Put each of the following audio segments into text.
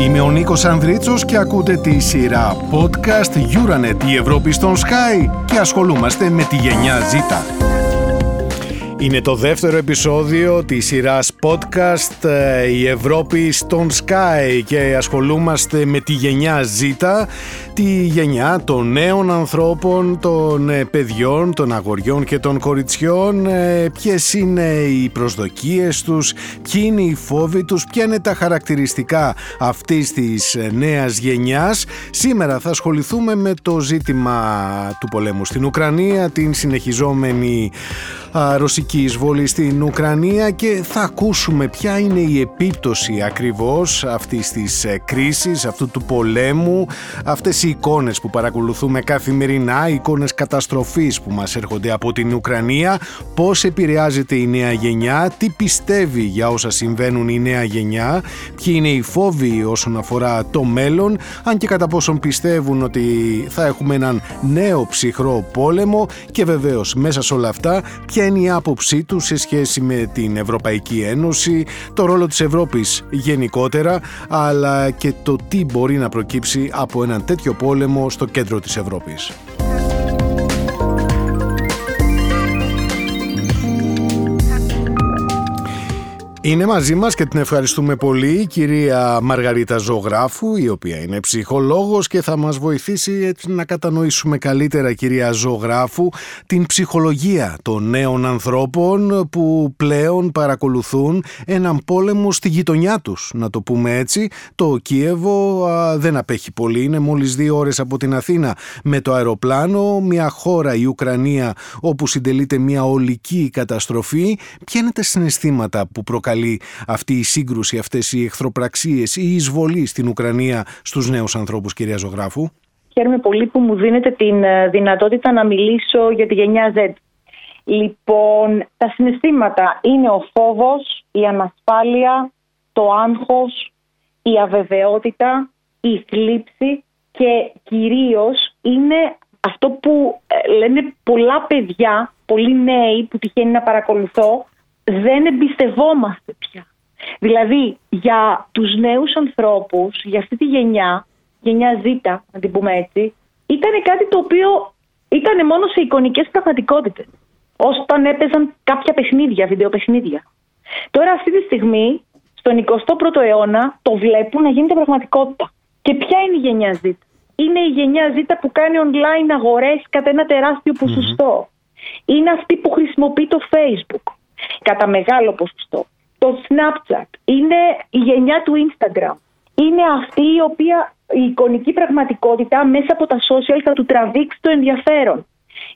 Είμαι ο Νίκος Ανδρίτσος και ακούτε τη σειρά podcast Euronet η Ευρώπη στον Sky και ασχολούμαστε με τη γενιά Z. Είναι το δεύτερο επεισόδιο της σειράς podcast ε, «Η Ευρώπη στον Sky» και ασχολούμαστε με τη γενιά Z, τη γενιά των νέων ανθρώπων, των ε, παιδιών, των αγοριών και των κοριτσιών, ε, ποιες είναι οι προσδοκίες τους, ποιοι είναι οι φόβοι τους, ποια είναι τα χαρακτηριστικά αυτής της νέας γενιάς. Σήμερα θα ασχοληθούμε με το ζήτημα του πολέμου στην Ουκρανία, την συνεχιζόμενη ρωσική εισβολή στην Ουκρανία και θα ακούσουμε ποια είναι η επίπτωση ακριβώς αυτής της ε, κρίσης, αυτού του πολέμου, αυτές οι εικόνες που παρακολουθούμε καθημερινά, εικόνες καταστροφής που μας έρχονται από την Ουκρανία, πώς επηρεάζεται η νέα γενιά, τι πιστεύει για όσα συμβαίνουν η νέα γενιά, ποιοι είναι οι φόβοι όσον αφορά το μέλλον, αν και κατά πόσον πιστεύουν ότι θα έχουμε έναν νέο ψυχρό πόλεμο. Και βεβαίως μέσα σε όλα αυτά ποια είναι η άποψή του σε σχέση με την Ευρωπαϊκή Ένωση, το ρόλο της Ευρώπης γενικότερα, αλλά και το τι μπορεί να προκύψει από έναν τέτοιο πόλεμο στο κέντρο της Ευρώπης. Είναι μαζί μας και την ευχαριστούμε πολύ η κυρία Μαργαρίτα Ζωγράφου η οποία είναι ψυχολόγος και θα μας βοηθήσει έτσι να κατανοήσουμε καλύτερα κυρία Ζωγράφου την ψυχολογία των νέων ανθρώπων που πλέον παρακολουθούν έναν πόλεμο στη γειτονιά τους να το πούμε έτσι. Το Κίεβο δεν απέχει πολύ, είναι μόλις δύο ώρες από την Αθήνα με το αεροπλάνο, μια χώρα η Ουκρανία όπου συντελείται μια ολική καταστροφή. Ποια είναι τα συναισθήματα που προκαλεί αυτή η σύγκρουση, αυτές οι εχθροπραξίες, η εισβολή στην Ουκρανία στους νέους ανθρώπους, κυρία Ζωγράφου; Χαίρομαι πολύ που μου δίνετε την ε, δυνατότητα να μιλήσω για τη γενιά Z. Λοιπόν, τα συναισθήματα είναι ο φόβος, η ανασφάλεια, το άγχος, η αβεβαιότητα, η θλίψη και κυρίως είναι αυτό που ε, λένε πολλά παιδιά, πολλοί νέοι που τυχαίνει να παρακολουθώ, δεν εμπιστευόμαστε πια. Δηλαδή για τους νέους ανθρώπους, για αυτή τη γενιά, γενιά Z να την πούμε έτσι, ήταν κάτι το οποίο ήταν μόνο σε εικονικές πραγματικότητες. Όταν έπαιζαν κάποια παιχνίδια, βιντεοπαιχνίδια. Τώρα αυτή τη στιγμή, στον 21ο αιώνα, το βλέπουν να γίνεται πραγματικότητα. Και ποια είναι η γενιά Z; Είναι η γενιά Z που κάνει online αγορές κατά ένα τεράστιο Είναι αυτή που χρησιμοποιεί το Facebook κατά μεγάλο ποσοστό. Το Snapchat είναι η γενιά του Instagram. Είναι αυτή η οποία η εικονική πραγματικότητα μέσα από τα social θα του τραβήξει το ενδιαφέρον.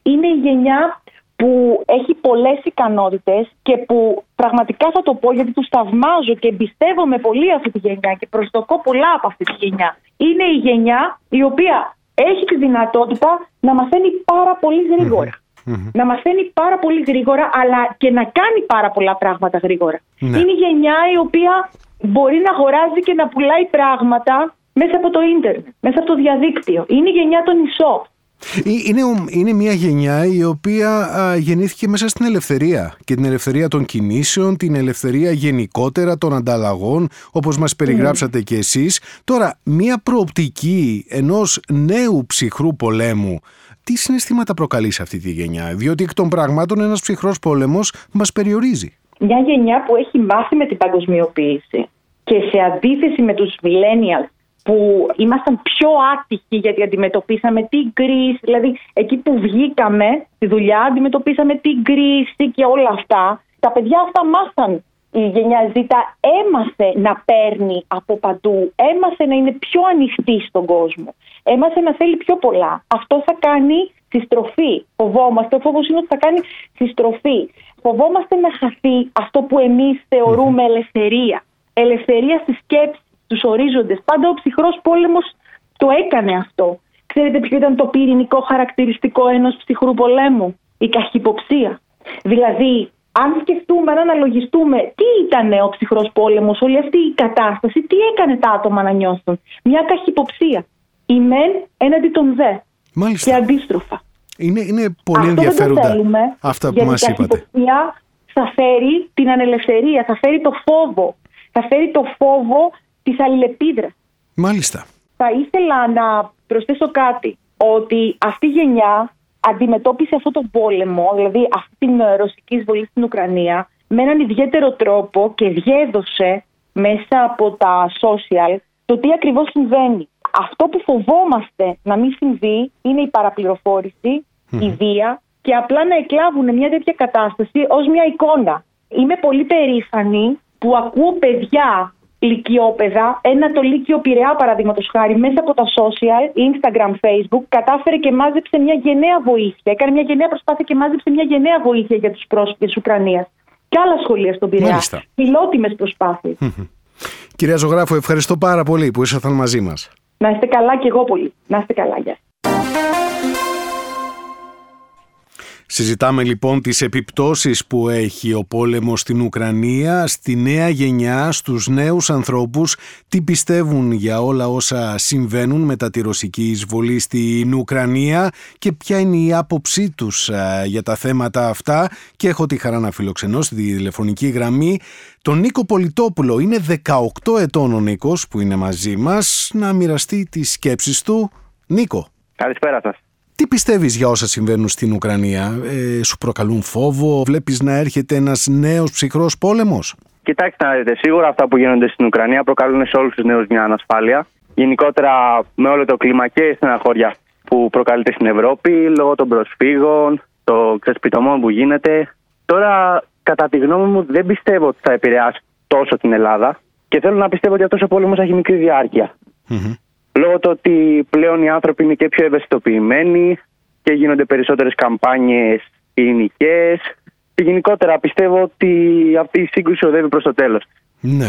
Είναι η γενιά που έχει πολλές ικανότητες και που πραγματικά θα το πω γιατί τους θαυμάζω και εμπιστεύομαι πολύ αυτή τη γενιά και προσδοκώ πολλά από αυτή τη γενιά. Είναι η γενιά η οποία έχει τη δυνατότητα να μαθαίνει πάρα πολύ να μαθαίνει πάρα πολύ γρήγορα, αλλά και να κάνει πάρα πολλά πράγματα γρήγορα. Ναι. Είναι η γενιά η οποία μπορεί να αγοράζει και να πουλάει πράγματα μέσα από το ίντερνετ, μέσα από το διαδίκτυο. Είναι η γενιά των ισό. Ε, είναι, είναι μια γενιά η οποία γεννήθηκε μέσα στην ελευθερία και την ελευθερία των κινήσεων, την ελευθερία γενικότερα των ανταλλαγών όπως μας περιγράψατε mm. και εσείς. Τώρα, μια προοπτική ενός νέου ψυχρού πολέμου τι συναισθήματα προκαλείς σε αυτή τη γενιά, διότι εκ των πραγμάτων ένας ψυχρός πόλεμος μας περιορίζει. Μια γενιά που έχει μάθει με την παγκοσμιοποίηση και σε αντίθεση με τους millennials που ήμασταν πιο άτυχοι γιατί αντιμετωπίσαμε την κρίση, δηλαδή εκεί που βγήκαμε στη δουλειά αντιμετωπίσαμε την κρίση και όλα αυτά. Τα παιδιά αυτά μάθαν η γενιά Z έμαθε να παίρνει από παντού, έμαθε να είναι πιο ανοιχτή στον κόσμο, έμαθε να θέλει πιο πολλά. Αυτό θα κάνει συστροφή. Φοβόμαστε, ο φόβος είναι ότι θα κάνει συστροφή. Φοβόμαστε να χαθεί αυτό που εμείς θεωρούμε ελευθερία. Ελευθερία στη σκέψη, στους ορίζοντες. Πάντα ο ψυχρός πόλεμος το έκανε αυτό. Ξέρετε ποιο ήταν το πυρηνικό χαρακτηριστικό ενός ψυχρού πολέμου; Η καχυποψία. Δηλαδή αν σκεφτούμε, αν αναλογιστούμε τι ήταν ο ψυχρός πόλεμος, όλη αυτή η κατάσταση, τι έκανε τα άτομα να νιώσουν. Μια καχυποψία. Η μεν έναντι των δε. Μάλιστα. Και αντίστροφα. Είναι, είναι πολύ Αυτό ενδιαφέροντα θέλουμε, αυτά που μας είπατε. Η καχυποψία θα φέρει την ανελευθερία, θα φέρει το φόβο. Θα φέρει το φόβο της αλληλεπίδρασης. Μάλιστα. Θα ήθελα να προσθέσω κάτι, ότι αυτή η γενιά αντιμετώπισε αυτόν τον πόλεμο, δηλαδή αυτή την ρωσική εισβολή στην Ουκρανία, με έναν ιδιαίτερο τρόπο και διέδωσε μέσα από τα social το τι ακριβώς συμβαίνει. Αυτό που φοβόμαστε να μην συμβεί είναι η παραπληροφόρηση, η βία και απλά να εκλάβουν μια τέτοια κατάσταση ως μια εικόνα. Είμαι πολύ περήφανη που ακούω παιδιά λυκειόπαιδα, ένα το Λύκειο Πειραιά παραδείγματος χάρη, μέσα από τα social, Instagram, Facebook, κατάφερε και μάζεψε μια γενναία βοήθεια. Έκανε μια γενναία προσπάθεια και μάζεψε μια γενναία βοήθεια για τους πρόσφυγες της Ουκρανίας. Και άλλα σχολεία στον Πειραιά. Φιλότιμες προσπάθειες. Κυρία Ζωγράφου, ευχαριστώ πάρα πολύ που ήσασταν μαζί μας. Να είστε καλά και εγώ πολύ. Να είστε καλά, γεια. Συζητάμε λοιπόν τις επιπτώσεις που έχει ο πόλεμος στην Ουκρανία, στη νέα γενιά, στους νέους ανθρώπους, τι πιστεύουν για όλα όσα συμβαίνουν μετά τη ρωσική εισβολή στην Ουκρανία και ποια είναι η άποψή τους για τα θέματα αυτά και έχω τη χαρά να φιλοξενώ στη τηλεφωνική γραμμή τον Νίκο Πολιτόπουλο. Είναι 18 ετών ο Νίκος που είναι μαζί μας να μοιραστεί τις σκέψεις του. Νίκο. Καλησπέρα σας. Τι πιστεύεις για όσα συμβαίνουν στην Ουκρανία, ε, σου προκαλούν φόβο, βλέπεις να έρχεται ένας νέος ψυχρός πόλεμος; Κοιτάξτε να δείτε, σίγουρα αυτά που γίνονται στην Ουκρανία προκαλούν σε όλους τους νέους μια ανασφάλεια. Γενικότερα με όλο το κλίμα και η στεναχώρια που προκαλείται στην Ευρώπη λόγω των προσφύγων, το ξεσπιτωμό που γίνεται. Τώρα, κατά τη γνώμη μου, δεν πιστεύω ότι θα επηρεάσει τόσο την Ελλάδα και θέλω να πιστεύω ότι αυτός ο πόλεμος έχει μικρή διάρκεια. Λόγω του ότι πλέον οι άνθρωποι είναι και πιο ευαισθητοποιημένοι και γίνονται περισσότερες καμπάνιες ειρηνικές και γενικότερα πιστεύω ότι αυτή η σύγκρουση οδεύει προς το τέλος. Ναι.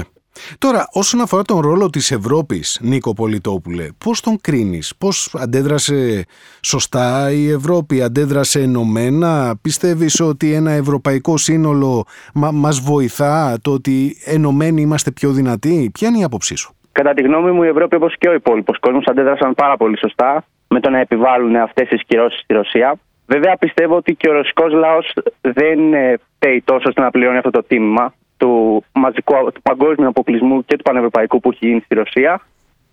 Τώρα, όσον αφορά τον ρόλο της Ευρώπης, Νίκο Πολιτόπουλε, πώς τον κρίνεις, πώς αντέδρασε σωστά η Ευρώπη, αντέδρασε ενωμένα, πιστεύεις ότι ένα ευρωπαϊκό σύνολο μα, μας βοηθά, το ότι ενωμένοι είμαστε πιο δυνατοί, ποια είναι η άποψή σου; Κατά τη γνώμη μου, η Ευρώπη όπως και ο υπόλοιπος κόσμος αντέδρασαν πάρα πολύ σωστά με το να επιβάλλουν αυτές τις κυρώσεις στη Ρωσία. Βέβαια, πιστεύω ότι και ο ρωσικός λαός δεν ε, φταίει τόσο ώστε να πληρώνει αυτό το τίμημα του, μαζικού, του παγκόσμιου αποκλεισμού και του πανευρωπαϊκού που έχει γίνει στη Ρωσία.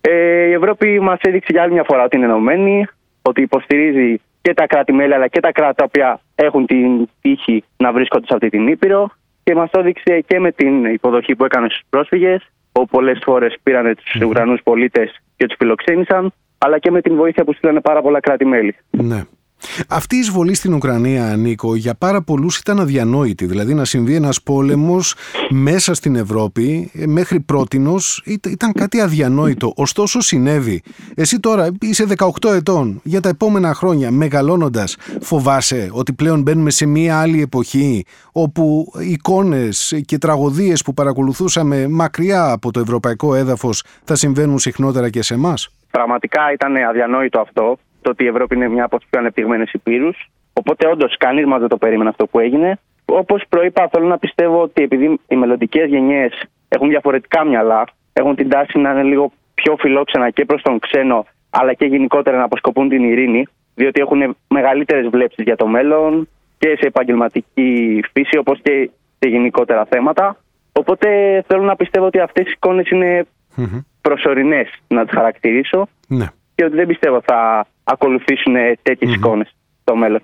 Ε, η Ευρώπη μας έδειξε για άλλη μια φορά ότι είναι ενωμένη, ότι υποστηρίζει και τα κράτη-μέλη αλλά και τα κράτη τα οποία έχουν την τύχη να βρίσκονται σε αυτή την Ήπειρο και μας το έδειξε και με την υποδοχή που έκανε στους πρόσφυγες όπου πολλές φορέ πήραν τους mm. Ουκρανούς πολίτες και τους φιλοξένησαν, αλλά και με την βοήθεια που στείλανε πάρα πολλά κράτη-μέλη. Ναι. Αυτή η εισβολή στην Ουκρανία, Νίκο, για πάρα πολλούς ήταν αδιανόητη. Δηλαδή να συμβεί ένας πόλεμος μέσα στην Ευρώπη μέχρι πρότινος ήταν κάτι αδιανόητο. Ωστόσο συνέβη. Εσύ τώρα είσαι 18 ετών. Για τα επόμενα χρόνια, μεγαλώνοντας, φοβάσαι ότι πλέον μπαίνουμε σε μία άλλη εποχή όπου εικόνες και τραγωδίες που παρακολουθούσαμε μακριά από το ευρωπαϊκό έδαφος θα συμβαίνουν συχνότερα και σε εμάς; Πραγματικά ήταν αδιανόητο αυτό το ότι η Ευρώπη είναι μια από τις πιο ανεπτυγμένες υπήρους. Οπότε, όντως, κανείς μας δεν το περίμενε αυτό που έγινε. Όπως προείπα, θέλω να πιστεύω ότι επειδή οι μελλοντικές γενιές έχουν διαφορετικά μυαλά, έχουν την τάση να είναι λίγο πιο φιλόξενα και προς τον ξένο, αλλά και γενικότερα να αποσκοπούν την ειρήνη, διότι έχουν μεγαλύτερες βλέψεις για το μέλλον και σε επαγγελματική φύση, όπως και σε γενικότερα θέματα. Οπότε θέλω να πιστεύω ότι αυτές οι εικόνες είναι προσωρινές, να τις χαρακτηρίσω. Ναι. Και ότι δεν πιστεύω θα ακολουθήσουν τέτοιες mm-hmm. εικόνες στο μέλλον.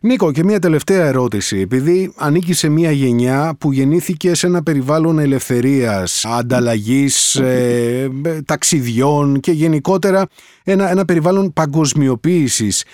Νίκο, και μια τελευταία ερώτηση. Επειδή ανήκει σε μια γενιά που γεννήθηκε σε ένα περιβάλλον ελευθερίας, ανταλλαγής, ε, ταξιδιών και γενικότερα ένα, ένα περιβάλλον παγκοσμιοποίησης,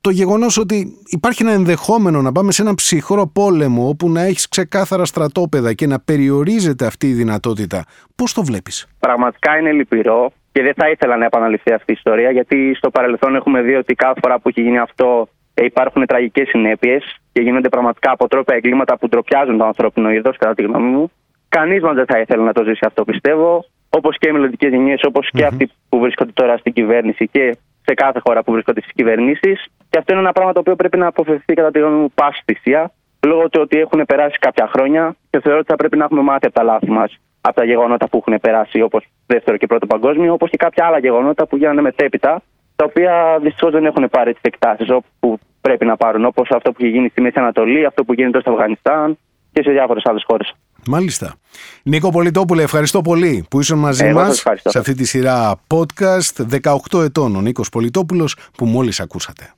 το γεγονός ότι υπάρχει ένα ενδεχόμενο να πάμε σε ένα ψυχρό πόλεμο όπου να έχεις ξεκάθαρα στρατόπεδα και να περιορίζεται αυτή η δυνατότητα, πώς το βλέπεις; Πραγματικά είναι λυπηρό και δεν θα ήθελα να επαναληφθεί αυτή η ιστορία, γιατί στο παρελθόν έχουμε δει ότι κάθε φορά που έχει γίνει αυτό ε, υπάρχουν τραγικές συνέπειες και γίνονται πραγματικά αποτρόπια εγκλήματα που ντροπιάζουν το ανθρώπινο είδος, κατά τη γνώμη μου. Κανείς μας δεν θα ήθελε να το ζήσει αυτό, πιστεύω. Όπως και οι μελλοντικές γενιές, όπως και αυτοί που βρίσκονται τώρα στην κυβέρνηση και σε κάθε χώρα που βρίσκονται στις κυβερνήσεις. Και αυτό είναι ένα πράγμα το οποίο πρέπει να αποφευθεί, κατά τη γνώμη μου, πάση θυσία, λόγω του ότι έχουν περάσει κάποια χρόνια και θεωρώ ότι θα πρέπει να έχουμε μάθει από τα λάθη μας από τα γεγονότα που έχουν περάσει, όπως δεύτερο και πρώτο παγκόσμιο, όπως και κάποια άλλα γεγονότα που γίνανε μετέπειτα, τα οποία δυστυχώς δεν έχουν πάρει τις εκτάσεις που πρέπει να πάρουν, όπως αυτό που έχει γίνει στη Μέση Ανατολή, αυτό που γίνεται στο Αφγανιστάν και σε διάφορες άλλες χώρες. Μάλιστα. Νίκο Πολιτόπουλε, ευχαριστώ πολύ που ήσουν μαζί Εγώ μας σας ευχαριστώ. σε αυτή τη σειρά podcast 18 ετών ο Νίκος Πολιτόπουλος που μόλις ακούσατε.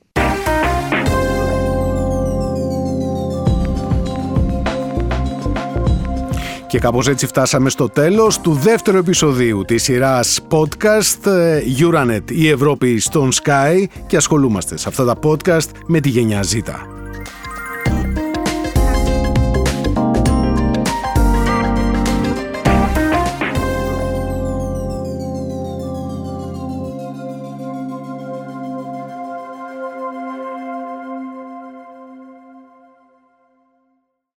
Και κάπως έτσι φτάσαμε στο τέλος του δεύτερου επεισοδίου της σειράς podcast ε, Euronet η Ευρώπη στον Sky και ασχολούμαστε σε αυτά τα podcast με τη γενιά Z.